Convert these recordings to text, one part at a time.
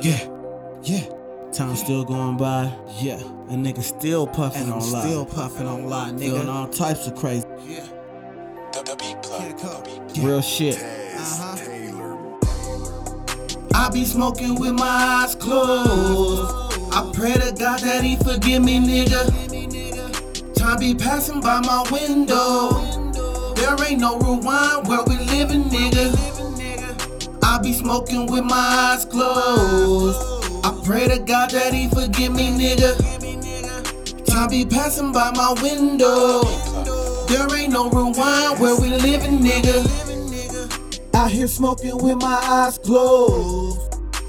Yeah, yeah. Time still going by. Yeah. A nigga still puffing And I'm on lie. still puffing on lie, Feeling nigga. all types of crazy. Yeah. The beat plug. Real shit. Uh-huh. I be smoking with my eyes closed. I pray to God that he forgive me, nigga. Time be passing by my window. There ain't no rewind where we living, nigga. Be smoking with my eyes closed. I pray to God that he forgive me, nigga. Time be passing by my window. There ain't no rewind where we living, nigga. Out here smoking with my eyes closed.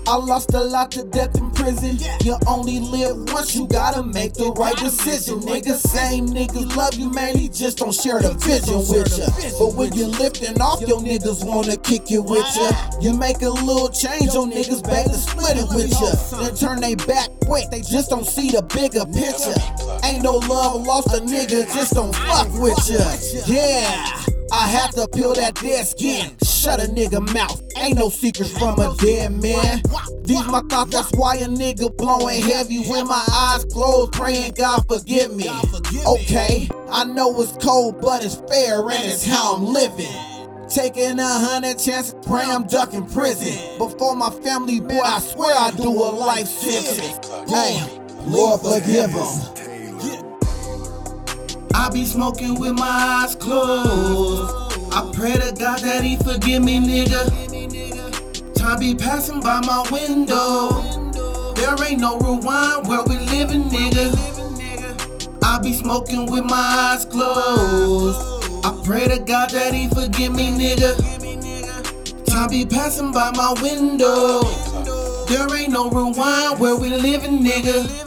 I lost a lot to death prison. You only live once, you gotta make the right decision. Nigga, same niggas love you, man. He just don't share the vision with ya. But when you're lifting off, your niggas wanna kick it with ya. You make a little change, your niggas back to split it with ya. Then turn they back quick, they just don't see the bigger picture. Ain't no love lost, a nigga just don't fuck with ya. Yeah. I have to peel that dead skin. Shut a nigga mouth. Ain't no secrets from a dead man. These my thoughts, that's why a nigga blowing heavy when my eyes closed, praying God forgive me. Okay, I know it's cold, but it's fair and it's how I'm living. Taking a hundred chances, pray I'm ducking prison. Before my family, boy, I swear I do a life sentence. Hey, Lord forgive them. I be smoking with my eyes closed. I pray to God that he forgive me, nigga. Time be passing by my window. There ain't no rewind where we living, nigga. I be smoking with my eyes closed. I pray to God that he forgive me, nigga. Time be passing by my window. There ain't no rewind where we living, nigga.